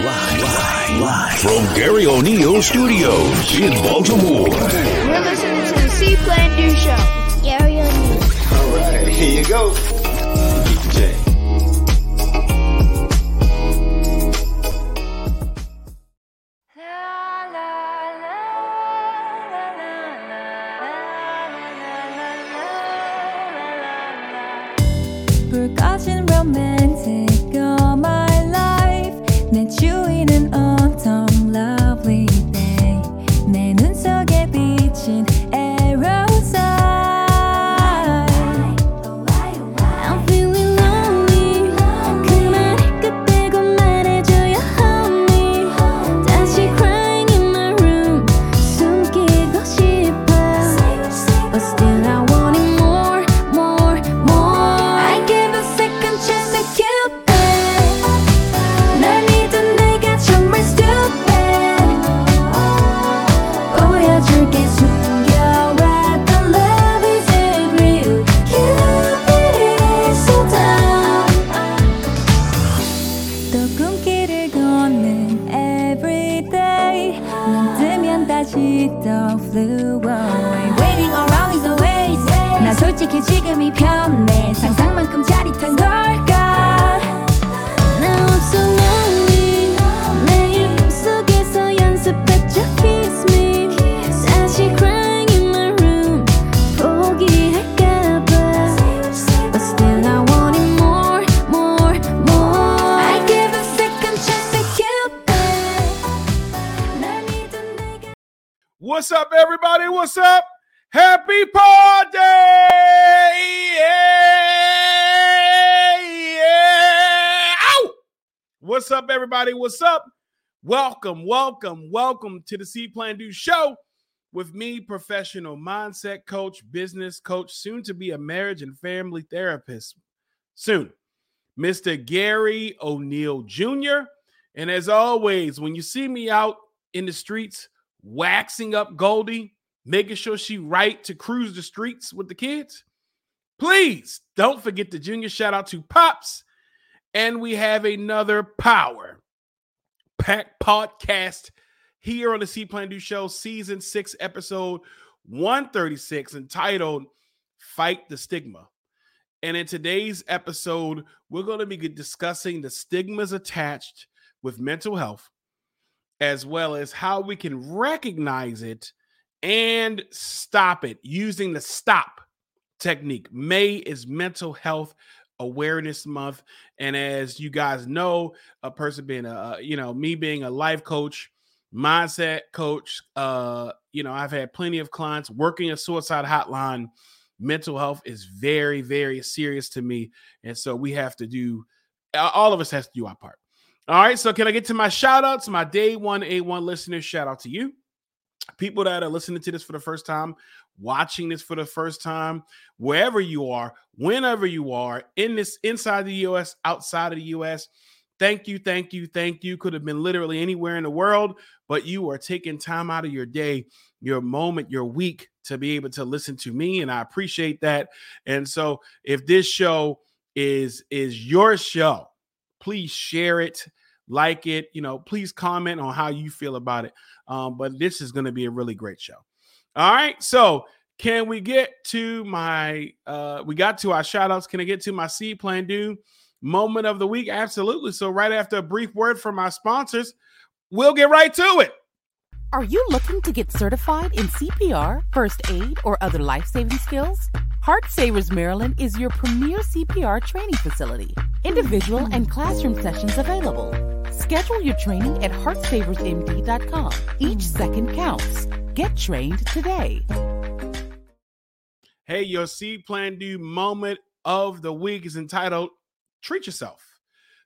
Live, live, live from Garry O'Neal Studios in Baltimore. You're listening to the C Plan Do Show. Garry O'Neal. All right, here you go. DJ. Welcome, welcome, welcome to the C Plan Do Show with me, professional mindset coach, business coach, soon to be a marriage and family therapist. Soon, Mr. Garry O'Neal Jr. And as always, when you see me out in the streets, waxing up Goldie, making sure she right to cruise the streets with the kids. Please don't forget the junior shout out to Pops. And we have another power pack podcast here on the C Plan Do Show, season six, episode 136, entitled Fight the Stigma. And in today's episode, we're going to be discussing the stigmas attached with mental health as well as how we can recognize it and stop it using the stop technique. May is Mental Health Awareness Month, and as you guys know, a person being a you know me being a life coach, mindset coach, uh, you know I've had plenty of clients working a suicide hotline. Mental health is very very serious to me, and so we have to do. All of us has to do our part. All right, so can I get to my shout outs? My day one A1 listeners, shout out to you. People that are listening to this for the first time, watching this for the first time, wherever you are, whenever you are, in this inside the US, outside of the US. Thank you, thank you, thank you. Could have been literally anywhere in the world, but you are taking time out of your day, your moment, your week to be able to listen to me, and I appreciate that. And so, if this show is is your show, please share it like it you know please comment on how you feel about it um, but this is going to be a really great show all right so can we get to my uh we got to our shout outs can i get to my seed plan do moment of the week absolutely so right after a brief word from our sponsors we'll get right to it Are you looking to get certified in CPR, first aid, or other life saving skills? Heart Savers Maryland is your premier CPR training facility. Individual and classroom sessions available. Schedule your training at heartsaversmd.com. Each second counts. Get trained today. hey your seed plan do moment of the week is entitled treat yourself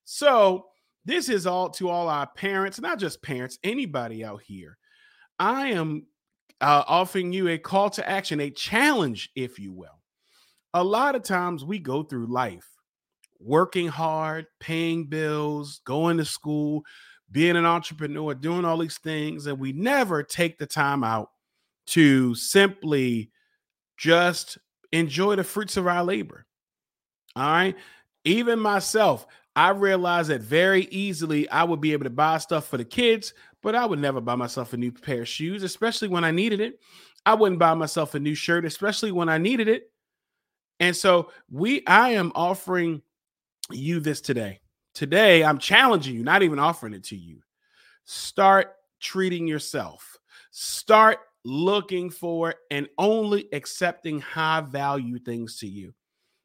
so this is all to all our parents not just parents anybody out here i am uh, offering you a call to action a challenge if you will a lot of times we go through life working hard paying bills going to school being an entrepreneur doing all these things and we never take the time out to simply just enjoy the fruits of our labor. All right. Even myself, I realized that very easily I would be able to buy stuff for the kids, but I would never buy myself a new pair of shoes, especially when I needed it. I wouldn't buy myself a new shirt, especially when I needed it. And so we I am offering you this today. Today I'm challenging you, not even offering it to you. Start treating yourself. Start looking for and only accepting high value things to you.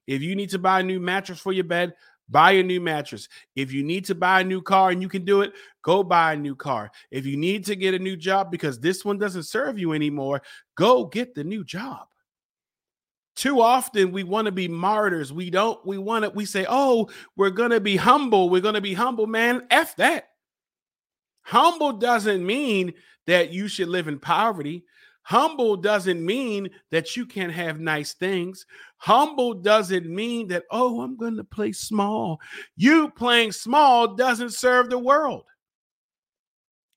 If you need to buy a new mattress for your bed, buy a new mattress. If you need to buy a new car and you can do it, go buy a new car. If you need to get a new job because this one doesn't serve you anymore, go get the new job. Too often we want to be martyrs. We don't, we want to, we say, oh, we're going to be humble. We're going to be humble, man. F that. Humble doesn't mean that you should live in poverty. Humble doesn't mean that you can't have nice things. Humble doesn't mean that, oh, I'm going to play small. You playing small doesn't serve the world.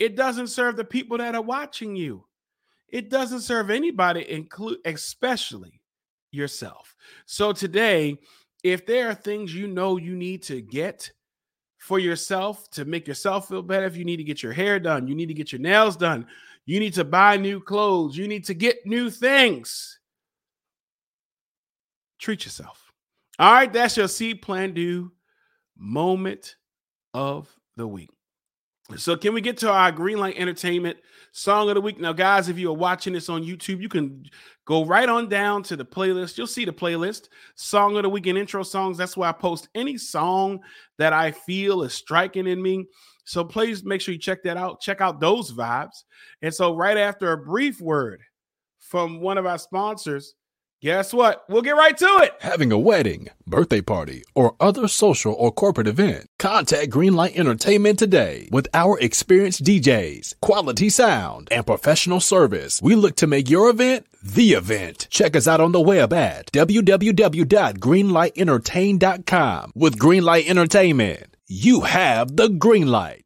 It doesn't serve the people that are watching you. It doesn't serve anybody, include especially yourself. So today, if there are things you know you need to get for yourself to make yourself feel better, if you need to get your hair done, you need to get your nails done, you need to buy new clothes. You need to get new things. Treat yourself. All right, that's your seed Plan Do moment of the week. So, can we get to our Greenlight Entertainment song of the week? Now, guys, if you are watching this on YouTube, you can go right on down to the playlist. You'll see the playlist, Song of the Week and intro songs. That's where I post any song that I feel is striking in me. So please make sure you check that out. Check out those vibes. And so, right after a brief word from one of our sponsors, guess what? We'll get right to it. Having a wedding, birthday party, or other social or corporate event, contact Greenlight Entertainment today. With our experienced DJs, quality sound, and professional service, we look to make your event the event. Check us out on the web at www.greenlightentertain.com. With Greenlight Entertainment, you have the green light.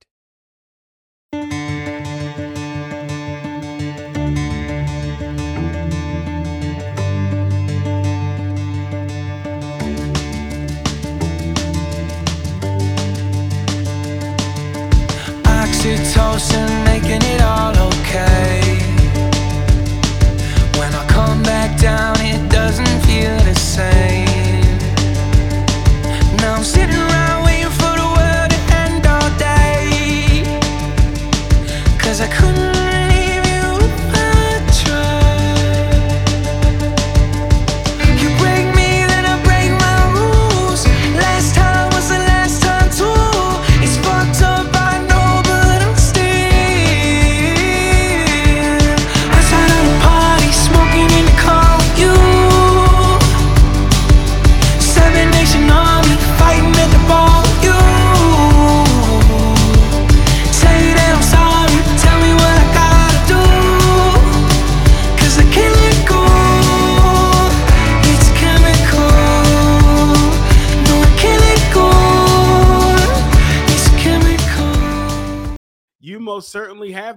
Oxytocin making it all okay. When I come back down, it doesn't feel the same.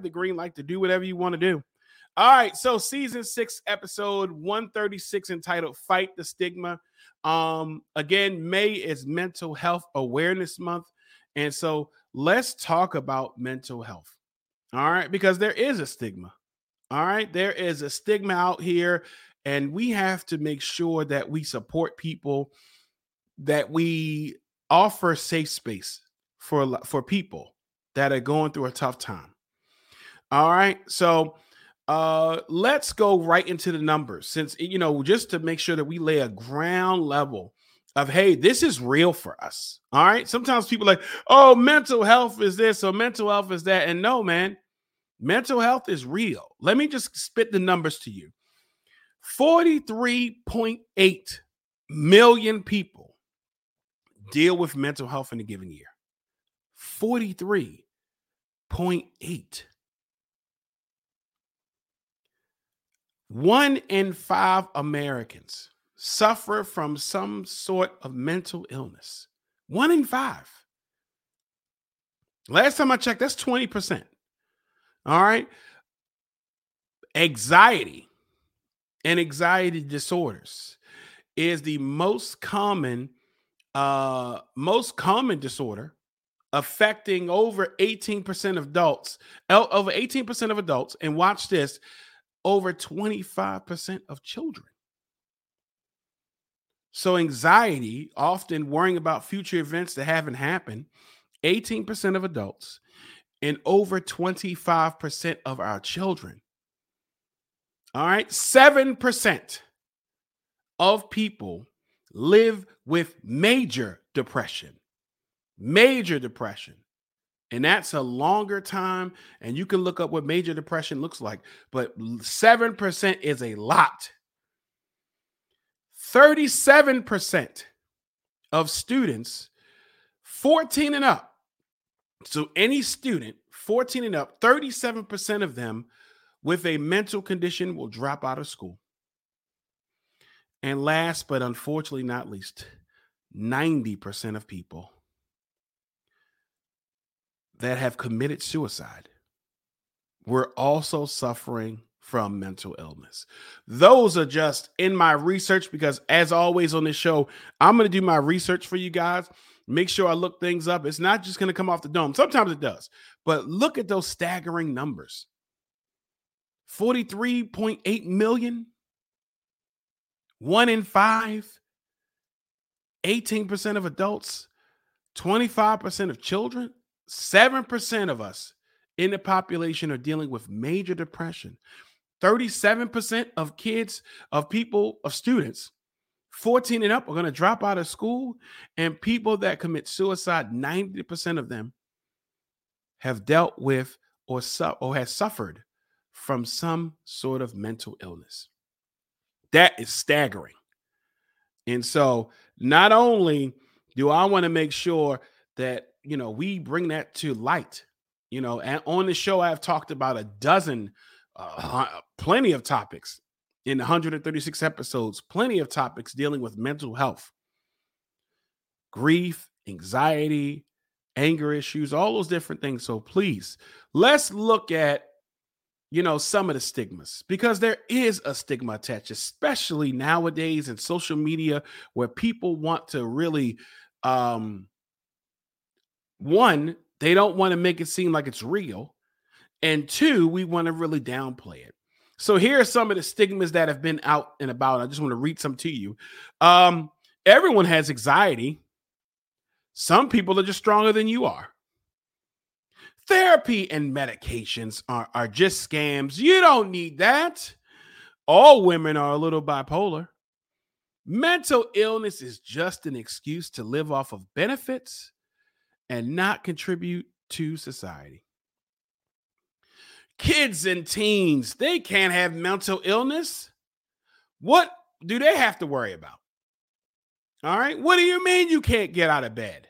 The green light to do whatever you want to do. All right, so season six, episode 136, entitled Fight the Stigma. Um, again, May is mental health awareness month. And so let's talk about mental health. All right, because there is a stigma. All right, there is a stigma out here, and we have to make sure that we support people, that we offer safe space for for people that are going through a tough time. All right, so uh let's go right into the numbers since you know just to make sure that we lay a ground level of hey this is real for us all right? Sometimes people like oh mental health is this or mental health is that and no man mental health is real. Let me just spit the numbers to you. 43.8 million people deal with mental health in a given year. 43.8 One in five Americans suffer from some sort of mental illness. One in five. Last time I checked, that's 20%. All right. Anxiety and anxiety disorders is the most common uh, most common disorder affecting over 18% of adults, over 18% of adults, and watch this, over 25% of children. So, anxiety, often worrying about future events that haven't happened, 18% of adults and over 25% of our children. All right, 7% of people live with major depression. Major depression. And that's a longer time. And you can look up what major depression looks like. But 7% is a lot. 37% of students 14 and up. So any student 14 and up, 37% of them with a mental condition will drop out of school. And last but unfortunately not least, 90% of people that have committed suicide were also suffering from mental illness. Those are just in my research because, as always on this show, I'm going to do my research for you guys. Make sure I look things up. It's not just going to come off the dome. Sometimes it does, but look at those staggering numbers 43.8 million, one in five, 18% of adults, 25% of children, 7% of us in the population are dealing with major depression. 37% of kids, of people, of students 14 and up are going to drop out of school. And people that commit suicide, 90% of them have dealt with or, su- or has suffered from some sort of mental illness. That is staggering. And so, not only do I want to make sure that, you know, we bring that to light, you know, and on the show, I've talked about a dozen uh, plenty of topics in 136 episodes, plenty of topics dealing with mental health, grief, anxiety, anger issues, all those different things. So please, let's look at you know some of the stigmas because there is a stigma attached especially nowadays in social media where people want to really um one they don't want to make it seem like it's real and two, we want to really downplay it. So here are some of the stigmas that have been out and about. I just want to read some to you. Um, everyone has anxiety. Some people are just stronger than you are. Therapy and medications are, are just scams. You don't need that. All women are a little bipolar. Mental illness is just an excuse to live off of benefits and not contribute to society. Kids and teens, they can't have mental illness. What do they have to worry about? All right. What do you mean you can't get out of bed?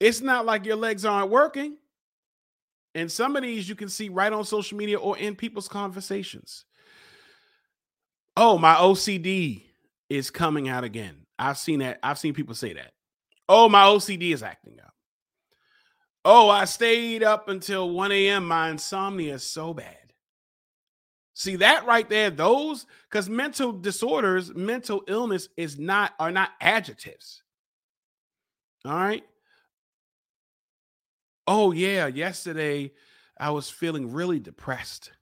It's not like your legs aren't working. And some of these you can see right on social media or in people's conversations. Oh, my OCD is coming out again. I've seen that. I've seen people say that. Oh, my OCD is acting up. Oh, I stayed up until 1 a.m. My insomnia is so bad. See that right there, those because mental disorders, mental illness is not are not adjectives. All right. Oh, yeah. Yesterday I was feeling really depressed.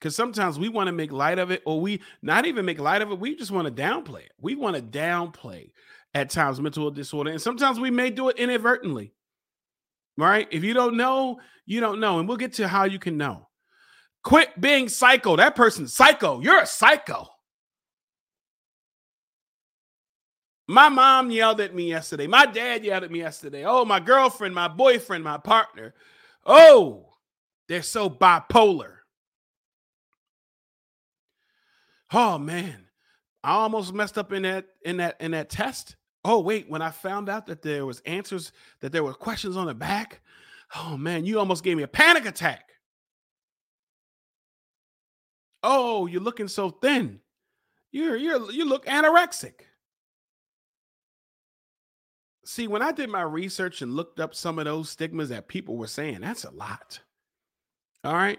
Because sometimes we want to make light of it, or we not even make light of it. We just want to downplay it. We want to downplay at times mental disorder. And sometimes we may do it inadvertently right? If you don't know, you don't know. And we'll get to how you can know. Quit being psycho. That person's psycho. You're a psycho. My mom yelled at me yesterday. My dad yelled at me yesterday. Oh, my girlfriend, my boyfriend, my partner. Oh, they're so bipolar. Oh man, I almost messed up in that in that in that test. Oh, wait, when I found out that there was answers, that there were questions on the back, oh man, you almost gave me a panic attack. Oh, you're looking so thin. You're you're you look anorexic. See, when I did my research and looked up some of those stigmas that people were saying, that's a lot. All right.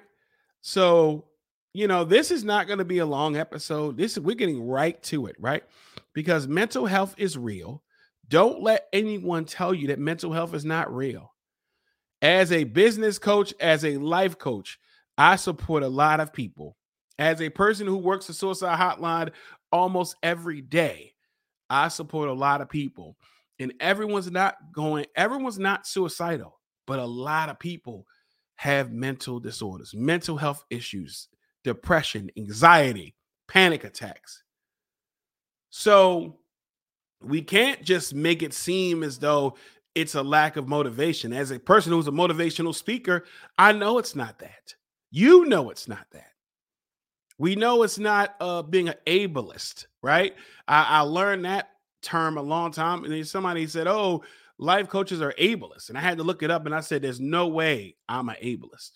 So you know, this is not going to be a long episode. This we're getting right to it, right? Because mental health is real, Don't let anyone tell you that mental health is not real. As a business coach, as a life coach, I support a lot of people. As a person who works the suicide hotline almost every day, I support a lot of people. And everyone's not going, everyone's not suicidal, but a lot of people have mental disorders, mental health issues, depression, anxiety, panic attacks. So we can't just make it seem as though it's a lack of motivation. As a person who's a motivational speaker, I know it's not that. You know it's not that. We know it's not uh, being an ableist, right? I, I learned that term a long time, and then somebody said, "Oh, life coaches are ableist," and I had to look it up, and I said, "There's no way I'm an ableist.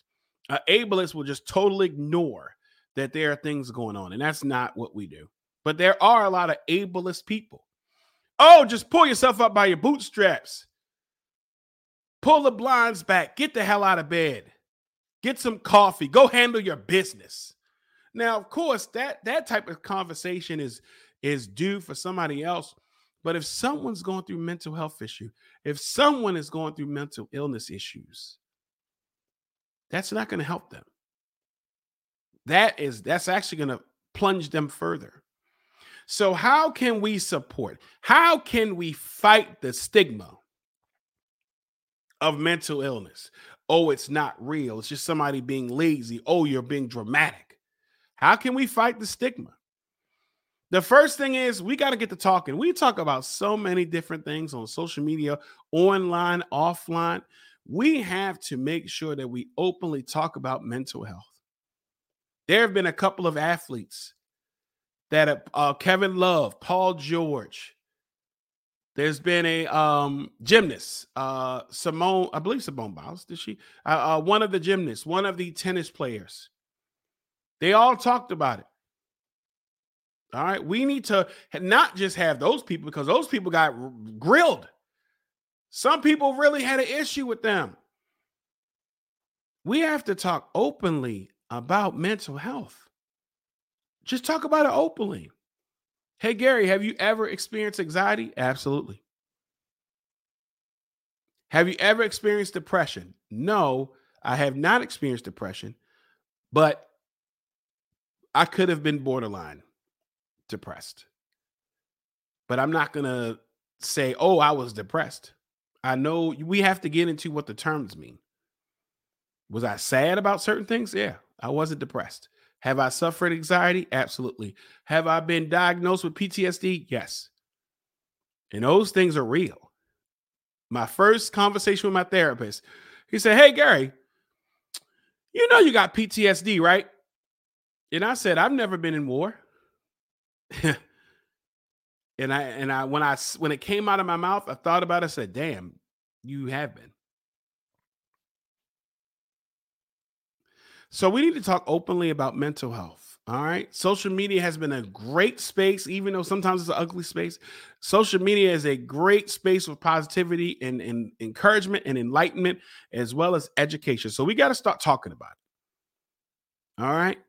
An ableist will just totally ignore that there are things going on, and that's not what we do. But there are a lot of ableist people. Oh, just pull yourself up by your bootstraps. Pull the blinds back. Get the hell out of bed. Get some coffee. Go handle your business. Now, of course, that that type of conversation is is due for somebody else. But if someone's going through mental health issue, if someone is going through mental illness issues, that's not going to help them. That is that's actually going to plunge them further. So how can we support? How can we fight the stigma of mental illness? Oh, it's not real. It's just somebody being lazy. Oh, you're being dramatic. How can we fight the stigma? The first thing is we got to get to talking. We talk about so many different things on social media, online, offline. We have to make sure that we openly talk about mental health. There have been a couple of athletes that uh, Kevin Love, Paul George. There's been a um, gymnast, uh, Simone, I believe Simone Biles. Did she? Uh, uh, one of the gymnasts, one of the tennis players. They all talked about it. All right. We need to not just have those people because those people got grilled. Some people really had an issue with them. We have to talk openly about mental health. Just talk about it openly. Hey, Garry, have you ever experienced anxiety? Absolutely. Have you ever experienced depression? No, I have not experienced depression, but I could have been borderline depressed. But I'm not going to say, oh, I was depressed. I know we have to get into what the terms mean. Was I sad about certain things? Yeah, I wasn't depressed. Have I suffered anxiety? Absolutely. Have I been diagnosed with PTSD? Yes. And those things are real. My first conversation with my therapist, he said, Hey, Garry, you know you got PTSD, right? And I said, I've never been in war. and I and I when I when it came out of my mouth, I thought about it, I said, damn, you have been. So we need to talk openly about mental health. All right. Social media has been a great space, even though sometimes it's an ugly space. Social media is a great space for positivity and, and encouragement and enlightenment, as well as education. So we got to start talking about it. All right.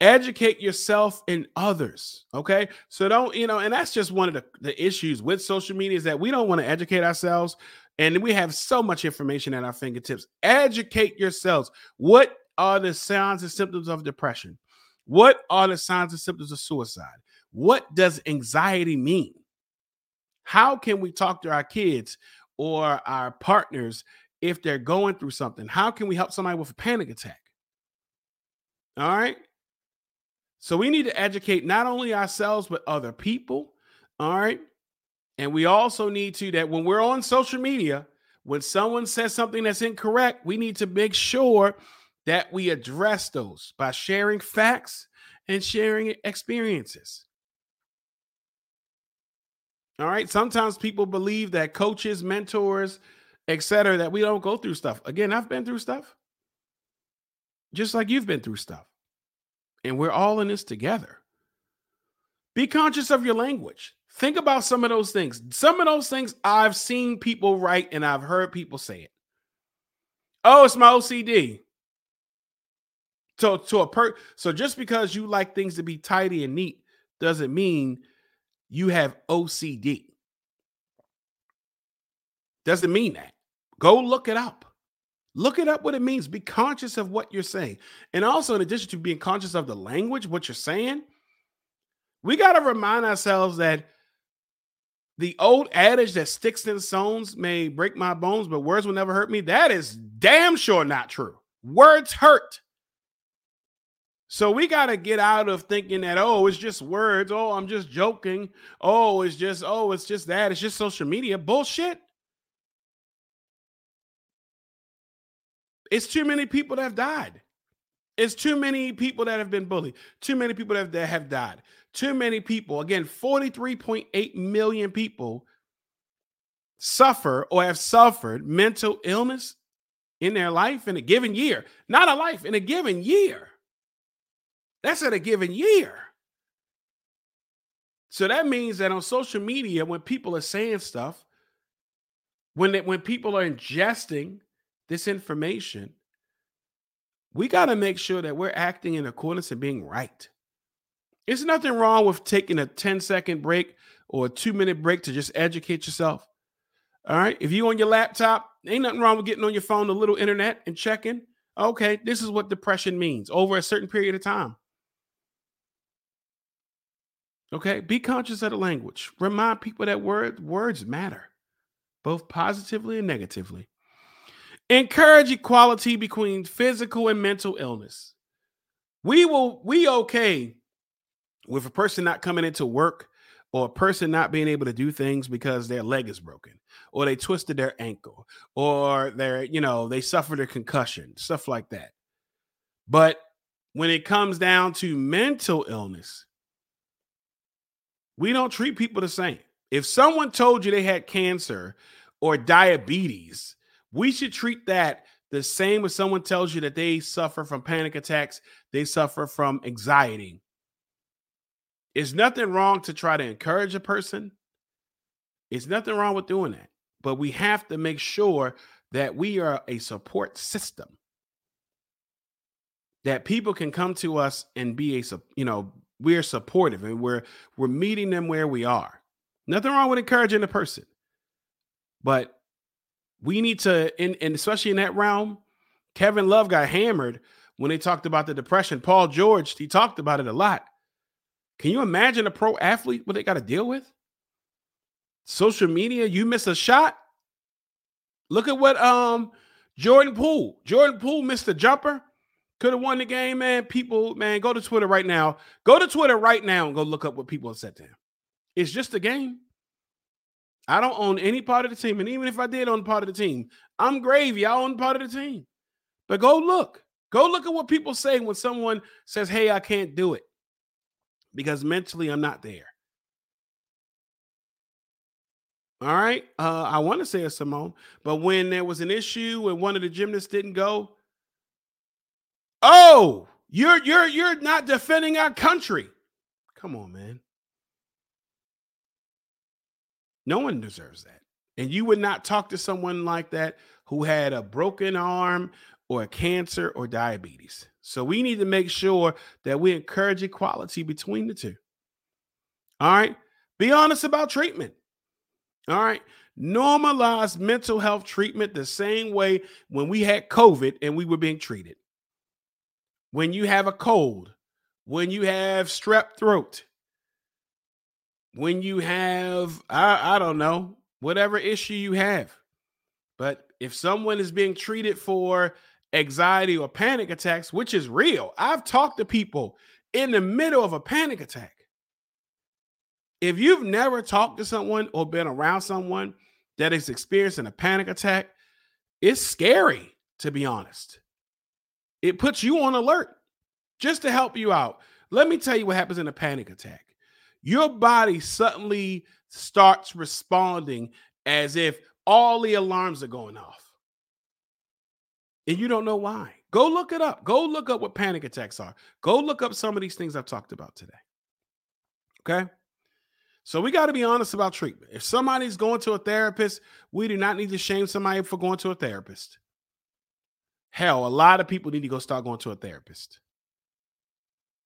Educate yourself and others. Okay. So don't, you know, and that's just one of the, the issues with social media is that we don't want to educate ourselves. And we have so much information at our fingertips. Educate yourselves. What are the signs and symptoms of depression? What are the signs and symptoms of suicide? What does anxiety mean? How can we talk to our kids or our partners if they're going through something? How can we help somebody with a panic attack? All right. So we need to educate not only ourselves, but other people. All right. And we also need to, that when we're on social media, when someone says something that's incorrect, we need to make sure that we address those by sharing facts and sharing experiences. All right. Sometimes people believe that coaches, mentors, etc., that we don't go through stuff. Again, I've been through stuff, just like you've been through stuff and we're all in this together. Be conscious of your language. Think about some of those things. Some of those things I've seen people write and I've heard people say it. Oh, it's my OCD. So to a per so just because you like things to be tidy and neat doesn't mean you have OCD. Doesn't mean that. Go look it up. Look it up what it means. Be conscious of what you're saying. And also, in addition to being conscious of the language, what you're saying, we got to remind ourselves that the old adage that sticks and stones may break my bones, but words will never hurt me, that is damn sure not true. Words hurt. So we got to get out of thinking that, oh, it's just words. Oh, I'm just joking. Oh, it's just, oh, it's just that. It's just social media. Bullshit. It's too many people that have died. It's too many people that have been bullied. Too many people that have, that have died. Too many people. Again, 43.8 million people suffer or have suffered mental illness in their life in a given year. Not a life, in a given year. That's in a given year. So that means that on social media, when people are saying stuff, when they, when people are ingesting this information, we got to make sure that we're acting in accordance and being right. There's nothing wrong with taking a 10 second break or a two minute break to just educate yourself. All right. If you on your laptop, ain't nothing wrong with getting on your phone, a little internet and checking. Okay, this is what depression means over a certain period of time. Okay, be conscious of the language. Remind people that word, words matter, both positively and negatively. Encourage equality between physical and mental illness. We will, we okay with a person not coming into work or a person not being able to do things because their leg is broken or they twisted their ankle or they're, you know, they suffered a concussion, stuff like that. But when it comes down to mental illness, we don't treat people the same. If someone told you they had cancer or diabetes, we should treat that the same as someone tells you that they suffer from panic attacks, they suffer from anxiety. It's nothing wrong to try to encourage a person. It's nothing wrong with doing that. But we have to make sure that we are a support system. That people can come to us and be a you know, we're supportive and we're we're meeting them where we are. Nothing wrong with encouraging a person. But we need to, and, and especially in that realm, Kevin Love got hammered when they talked about the depression. Paul George, he talked about it a lot. Can you imagine a pro athlete what they got to deal with? Social media, you miss a shot. Look at what um Jordan Poole. Jordan Poole missed a jumper. Could have won the game, man. People, man, go to Twitter right now. Go to Twitter right now and go look up what people have said to him. It's just a game. I don't own any part of the team. And even if I did own part of the team, I'm gravy. I own part of the team. But go look. Go look at what people say when someone says, Hey, I can't do it because mentally I'm not there. All right. Uh, I want to say a Simone, but when there was an issue and one of the gymnasts didn't go, oh, you're you're you're not defending our country. Come on, man. No one deserves that. And you would not talk to someone like that who had a broken arm or cancer or diabetes. So we need to make sure that we encourage equality between the two. All right. Be honest about treatment. All right. Normalize mental health treatment the same way when we had COVID and we were being treated. When you have a cold, when you have strep throat, when you have, I, I don't know, whatever issue you have. But if someone is being treated for anxiety or panic attacks, which is real, I've talked to people in the middle of a panic attack. If you've never talked to someone or been around someone that is experiencing a panic attack, it's scary, to be honest. It puts you on alert just to help you out. Let me tell you what happens in a panic attack your body suddenly starts responding as if all the alarms are going off. And you don't know why. Go look it up. Go look up what panic attacks are. Go look up some of these things I've talked about today. Okay. So we got to be honest about treatment. If somebody's going to a therapist, we do not need to shame somebody for going to a therapist. Hell, a lot of people need to go start going to a therapist.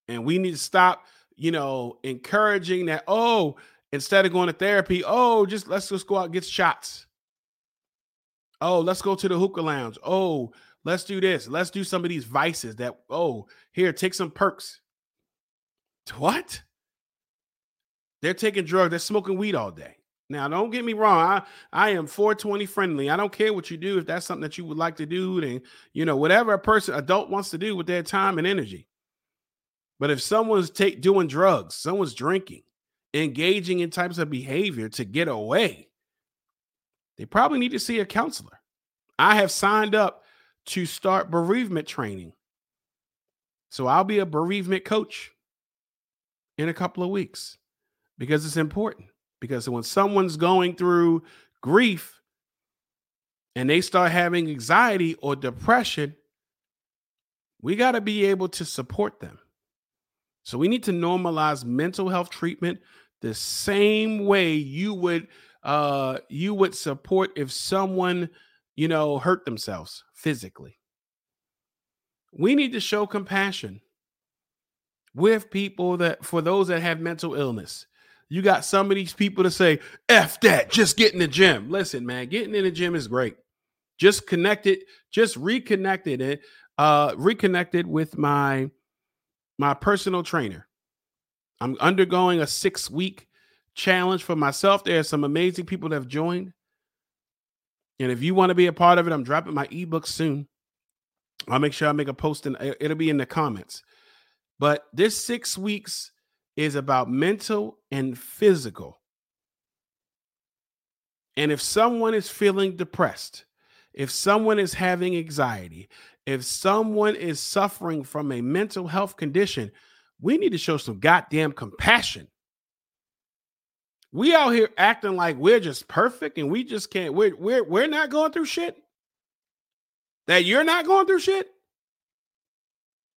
And we need to stop you know, encouraging that, oh, instead of going to therapy, oh, just let's just go out and get shots. Oh, let's go to the hookah lounge. Oh, let's do this. Let's do some of these vices that, oh, here, take some perks. What? They're taking drugs, they're smoking weed all day. Now, don't get me wrong. I, I am 420 friendly. I don't care what you do. If that's something that you would like to do, then you know, whatever a person adult wants to do with their time and energy. But if someone's take doing drugs, someone's drinking, engaging in types of behavior to get away, they probably need to see a counselor. I have signed up to start bereavement training. So I'll be a bereavement coach in a couple of weeks because it's important. Because when someone's going through grief and they start having anxiety or depression, we got to be able to support them. So we need to normalize mental health treatment the same way you would uh you would support if someone you know hurt themselves physically. We need to show compassion with people that for those that have mental illness. You got some of these people to say, F that, just get in the gym. Listen, man, getting in the gym is great. Just connected, just reconnected it, uh, reconnected with my my personal trainer. I'm undergoing a six week challenge for myself. There are some amazing people that have joined. And if you want to be a part of it, I'm dropping my ebook soon. I'll make sure I make a post and it'll be in the comments. But this six weeks is about mental and physical. And if someone is feeling depressed, if someone is having anxiety, if someone is suffering from a mental health condition, we need to show some goddamn compassion. We out here acting like we're just perfect and we just can't we're we're we're not going through shit. That you're not going through shit.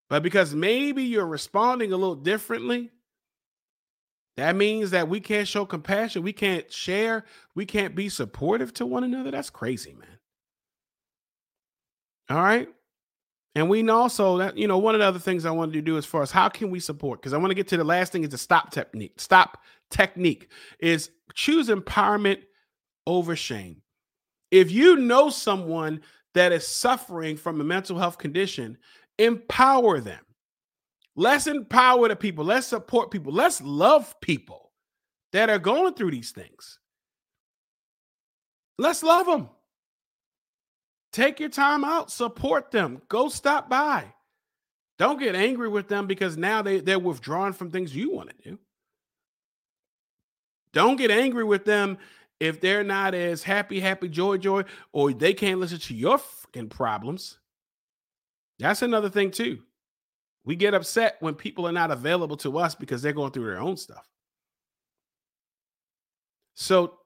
But because maybe you're responding a little differently, that means that we can't show compassion, we can't share, we can't be supportive to one another. That's crazy, man. All right. And we know also that, you know, one of the other things I wanted to do as far as how can we support, because I want to get to the last thing is the stop technique. Stop technique is choose empowerment over shame. If you know someone that is suffering from a mental health condition, empower them. Let's empower the people. Let's support people. Let's love people that are going through these things. Let's love them. Take your time out, support them, go stop by. Don't get angry with them because now they, they're withdrawn from things you want to do. Don't get angry with them if they're not as happy, happy, joy, joy, or they can't listen to your freaking problems. That's another thing, too. We get upset when people are not available to us because they're going through their own stuff. So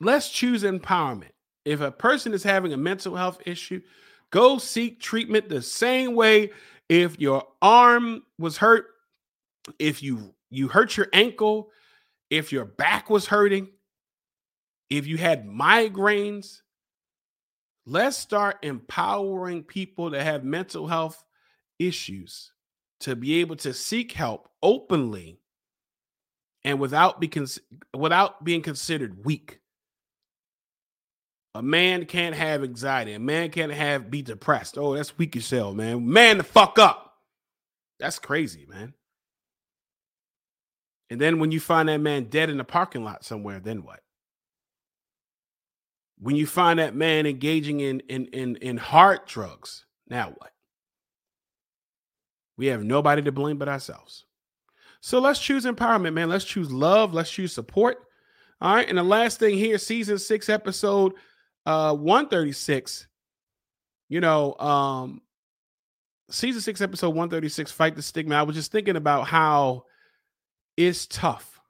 let's choose empowerment. If a person is having a mental health issue, go seek treatment the same way if your arm was hurt, if you you hurt your ankle, if your back was hurting, if you had migraines, let's start empowering people that have mental health issues to be able to seek help openly and without be without being considered weak. A man can't have anxiety. A man can't have be depressed. Oh, that's weak as hell, man. Man, the fuck up. That's crazy, man. And then when you find that man dead in the parking lot somewhere, then what? When you find that man engaging in in in, in hard drugs, now what? We have nobody to blame but ourselves. So let's choose empowerment, man. Let's choose love. Let's choose support. All right. And the last thing here, season six, episode uh 136 you know um season 6 episode 136 fight the stigma i was just thinking about how it's tough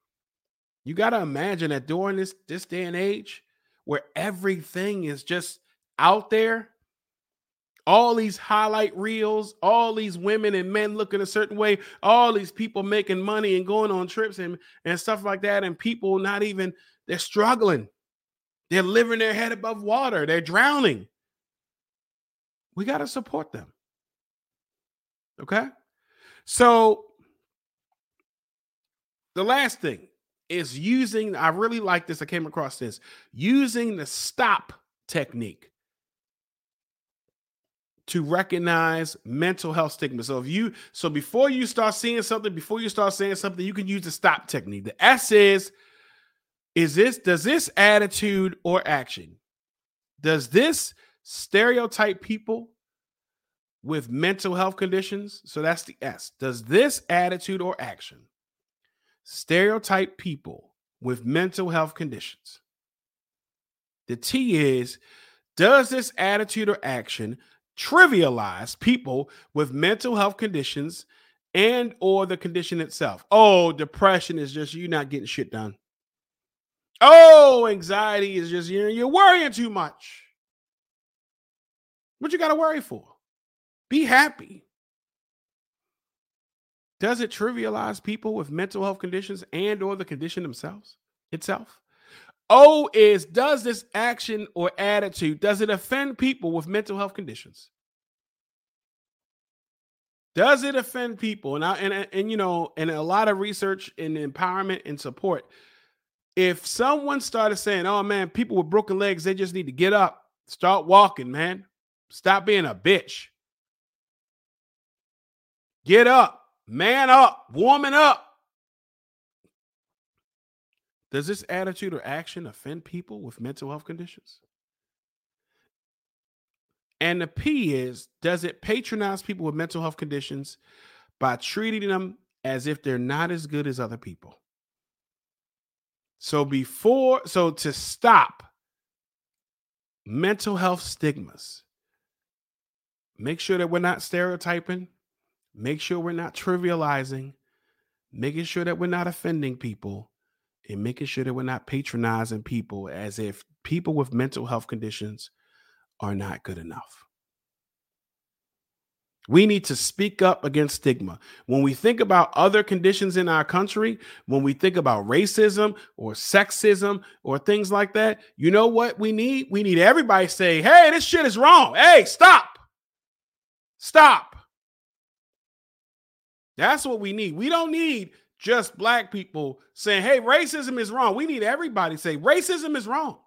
you got to imagine that during this this day and age where everything is just out there all these highlight reels all these women and men looking a certain way all these people making money and going on trips and and stuff like that and people not even they're struggling they're living their head above water. They're drowning. We got to support them. Okay? So the last thing is using, I really like this. I came across this using the stop technique. To recognize mental health stigma. So if you so before you start seeing something, before you start saying something, you can use the stop technique. The S is is this does this attitude or action does this stereotype people with mental health conditions? So that's the S. Does this attitude or action stereotype people with mental health conditions? The T is does this attitude or action trivialize people with mental health conditions and or the condition itself? Oh, depression is just you not getting shit done. Oh, anxiety is just you're, you're worrying too much. What you got to worry for? Be happy. Does it trivialize people with mental health conditions and or the condition themselves itself? O is does this action or attitude does it offend people with mental health conditions? Does it offend people? And I and and you know, and a lot of research and empowerment and support. If someone started saying, "Oh man, people with broken legs, they just need to get up, start walking, man. Stop being a bitch. Get up, man up, woman up." Does this attitude or action offend people with mental health conditions? And the P is does it patronize people with mental health conditions by treating them as if they're not as good as other people? So before, so to stop mental health stigmas, make sure that we're not stereotyping, make sure we're not trivializing, making sure that we're not offending people, and making sure that we're not patronizing people as if people with mental health conditions are not good enough. We need to speak up against stigma. When we think about other conditions in our country, when we think about racism or sexism or things like that, you know what we need? We need everybody say, "Hey, this shit is wrong. Hey, stop. Stop." That's what we need. We don't need just black people saying, "Hey, racism is wrong." We need everybody to say, "Racism is wrong."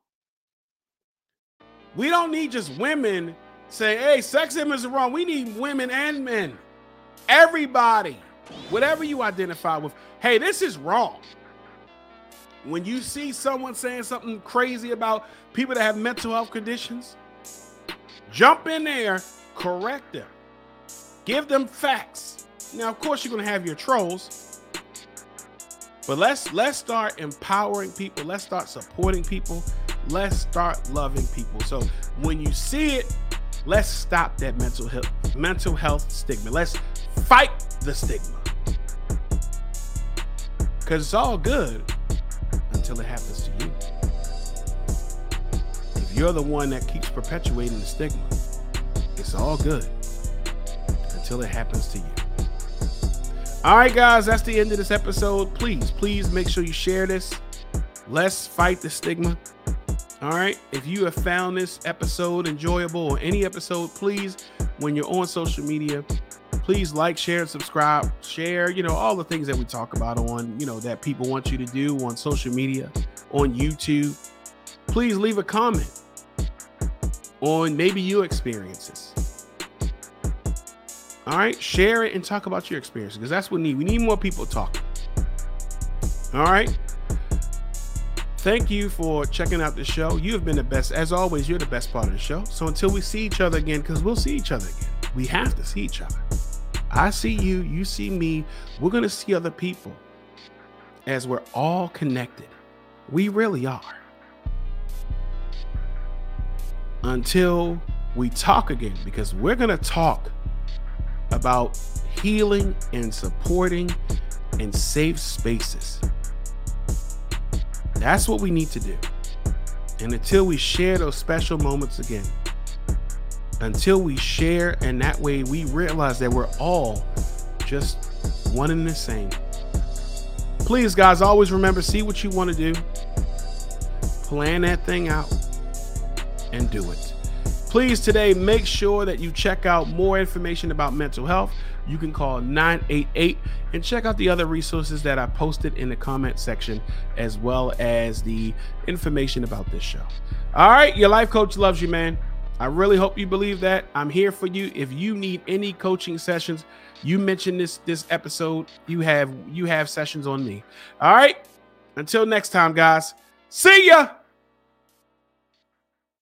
We don't need just women say, hey, sexism is wrong. We need women and men. Everybody, whatever you identify with, hey, this is wrong. When you see someone saying something crazy about people that have mental health conditions, jump in there, correct them, give them facts. Now, of course, you're gonna have your trolls, but let's let's start empowering people. Let's start supporting people. Let's start loving people. So when you see it, let's stop that mental health mental health stigma. Let's fight the stigma. Cuz it's all good until it happens to you. If you're the one that keeps perpetuating the stigma, it's all good until it happens to you. All right, guys, that's the end of this episode. Please, please make sure you share this. Let's fight the stigma. All right. If you have found this episode enjoyable or any episode, please, when you're on social media, please like, share, subscribe. Share, you know, all the things that we talk about on, you know, that people want you to do on social media, on YouTube. Please leave a comment on maybe your experiences. All right. Share it and talk about your experiences because that's what we need. We need more people talking. All right. Thank you for checking out the show. You have been the best. As always, you're the best part of the show. So until we see each other again, because we'll see each other again, we have to see each other. I see you, you see me. We're going to see other people as we're all connected. We really are. Until we talk again, because we're going to talk about healing and supporting and safe spaces. That's what we need to do. And until we share those special moments again, until we share, and that way we realize that we're all just one and the same. Please, guys, always remember see what you want to do, plan that thing out, and do it. Please, today, make sure that you check out more information about mental health. You can call 988 and check out the other resources that I posted in the comment section, as well as the information about this show. All right, your life coach loves you, man. I really hope you believe that. I'm here for you. If you need any coaching sessions, you mention this this episode, you have you have sessions on me. All right. Until next time, guys. See ya.